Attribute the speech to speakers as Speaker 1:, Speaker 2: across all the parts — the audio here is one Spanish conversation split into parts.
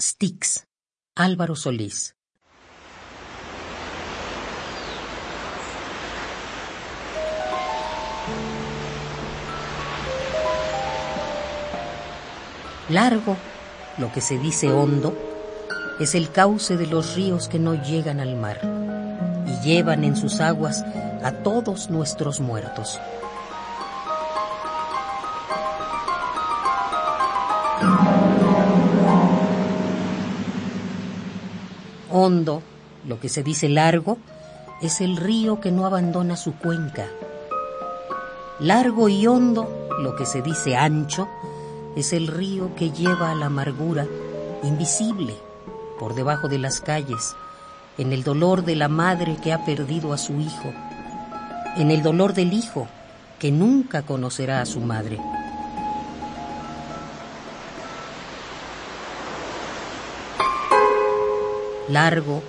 Speaker 1: Styx, Álvaro Solís. Largo, lo que se dice hondo, es el cauce de los ríos que no llegan al mar y llevan en sus aguas a todos nuestros muertos. Hondo, lo que se dice largo, es el río que no abandona su cuenca. Largo y hondo, lo que se dice ancho, es el río que lleva a la amargura, invisible, por debajo de las calles, en el dolor de la madre que ha perdido a su hijo, en el dolor del hijo que nunca conocerá a su madre. Largo,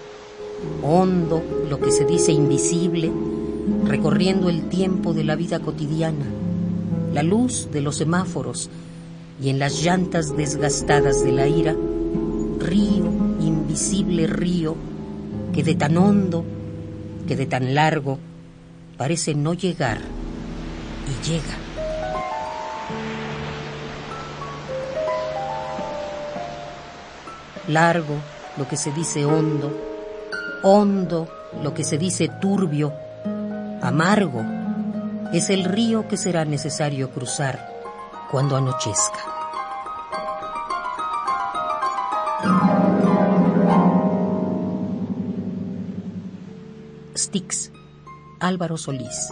Speaker 1: hondo, lo que se dice invisible, recorriendo el tiempo de la vida cotidiana, la luz de los semáforos y en las llantas desgastadas de la ira, río, invisible río, que de tan hondo, que de tan largo, parece no llegar y llega. Largo, lo que se dice hondo, hondo, lo que se dice turbio, amargo, es el río que será necesario cruzar cuando anochezca. Styx, Álvaro Solís.